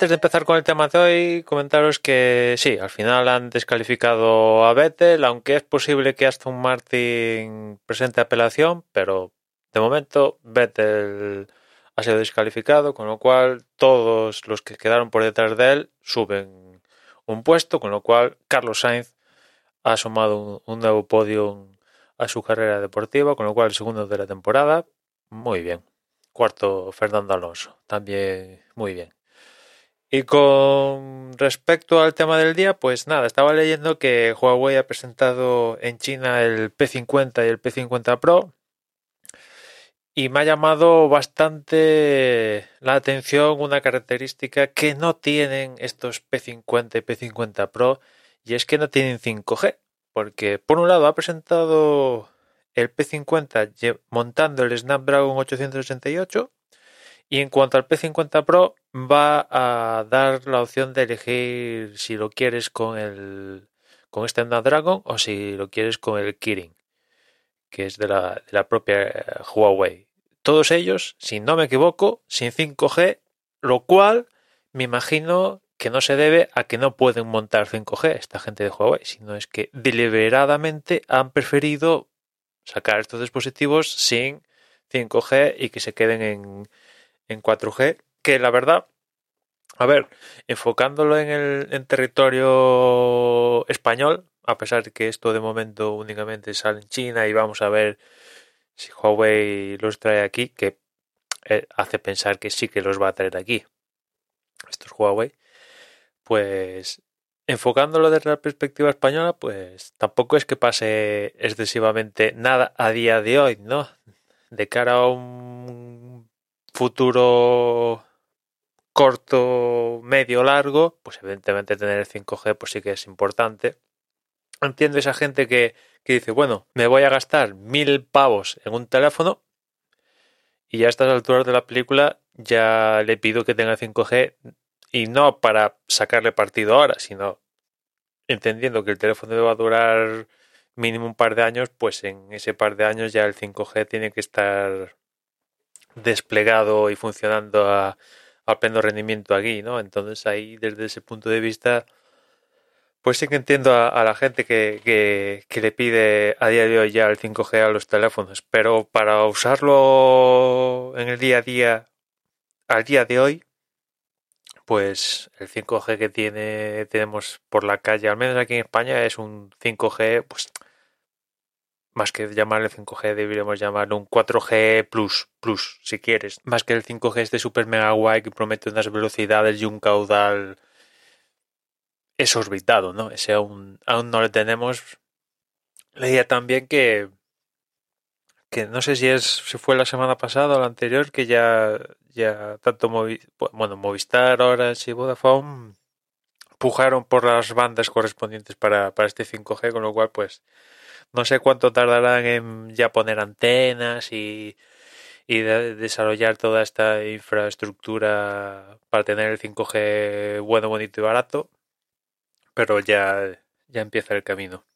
Antes de empezar con el tema de hoy, comentaros que sí, al final han descalificado a Vettel, aunque es posible que Aston Martin presente apelación, pero de momento Vettel ha sido descalificado, con lo cual todos los que quedaron por detrás de él suben un puesto, con lo cual Carlos Sainz ha sumado un, nuevo podio a su carrera deportiva, con lo cual el segundo de la temporada, muy bien. Cuarto Fernando Alonso, también muy bien. Y con respecto al tema del día, pues nada, estaba leyendo que Huawei ha presentado en China el P50 y el P50 Pro. Y me ha llamado bastante la atención una característica que no tienen estos P50 y P50 Pro, y es que no tienen 5G. Porque por un lado ha presentado el P50 montando el Snapdragon 888 y en cuanto al P50 Pro, va a dar la opción de elegir si lo quieres con el con este Snapdragon o si lo quieres con el Kirin, que es de la, de la propia eh, Huawei. Todos ellos, si no me equivoco, sin 5G, lo cual me imagino que no se debe a que no pueden montar 5G esta gente de Huawei, sino es que deliberadamente han preferido sacar estos dispositivos sin 5G y que se queden en, en 4G, que la verdad, a ver, enfocándolo en el territorio español, a pesar de que esto de momento únicamente sale en China y vamos a ver si Huawei los trae aquí, que eh, hace pensar que sí que los va a traer aquí. Estos Huawei, pues enfocándolo desde la perspectiva española, pues tampoco es que pase excesivamente nada a día de hoy, ¿no? De cara a un futuro corto, medio, largo, pues evidentemente tener el 5G pues sí que es importante. Entiendo esa gente que, que dice, bueno, me voy a gastar mil pavos en un teléfono y a estas alturas de la película ya le pido que tenga 5G y no para sacarle partido ahora, sino entendiendo que el teléfono va a durar mínimo un par de años, pues en ese par de años ya el 5G tiene que estar desplegado y funcionando a, pleno rendimiento aquí, ¿no? Entonces ahí desde ese punto de vista, pues sí que entiendo a, la gente que, que, le pide a día de hoy ya el 5G a los teléfonos, pero para usarlo en el día a día, al día de hoy, pues el 5G que tiene tenemos por la calle, al menos aquí en España, es un 5G, pues más que llamarle 5G, deberíamos llamarlo un 4G Plus, Plus, si quieres. Más que el 5G este super mega guay que promete unas velocidades y un caudal exorbitado, ¿no? Ese aún, aún no lo tenemos. Leía también que que no sé si es si fue la semana pasada o la anterior que ya ya tanto bueno Movistar, Orange y Vodafone pujaron por las bandas correspondientes para, para este 5G, con lo cual pues no sé cuánto tardarán en ya poner antenas y, y desarrollar toda esta infraestructura para tener el 5G bueno, bonito y barato, pero ya, ya empieza el camino.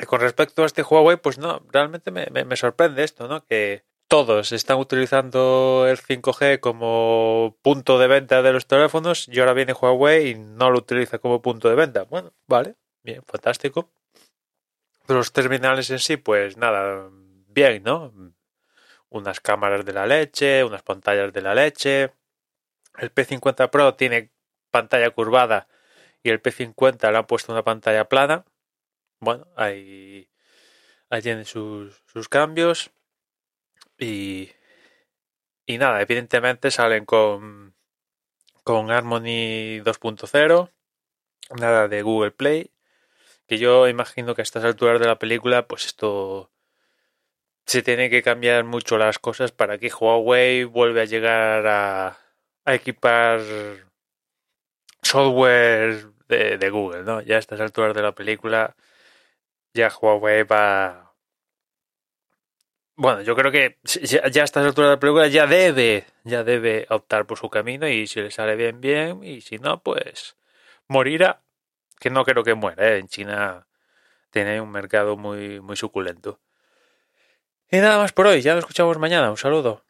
Y con respecto a este Huawei, pues no, realmente me, me, sorprende esto, ¿no? Que todos están utilizando el 5G como punto de venta de los teléfonos y ahora viene Huawei y no lo utiliza como punto de venta. Bueno, vale, bien, fantástico los terminales en sí, pues nada, bien, ¿no? Unas cámaras de la leche, unas pantallas de la leche. El P50 Pro tiene pantalla curvada y el P50 le han puesto una pantalla plana. Bueno, ahí, ahí tienen sus, sus cambios. Y, y nada, evidentemente salen con, con Harmony 2.0, nada de Google Play que yo imagino que a estas alturas de la película, pues esto se tiene que cambiar mucho las cosas para que Huawei vuelva a llegar a, equipar software de, de, Google, ¿no? Ya a estas alturas de la película, ya Huawei va. Bueno, yo creo que ya, a estas alturas de la película ya debe, ya debe optar por su camino y si le sale bien, bien, y si no, pues morirá. Que no creo que muera, ¿eh? En China tiene un mercado muy, muy suculento. Y nada más por hoy, ya lo escuchamos mañana. Un saludo.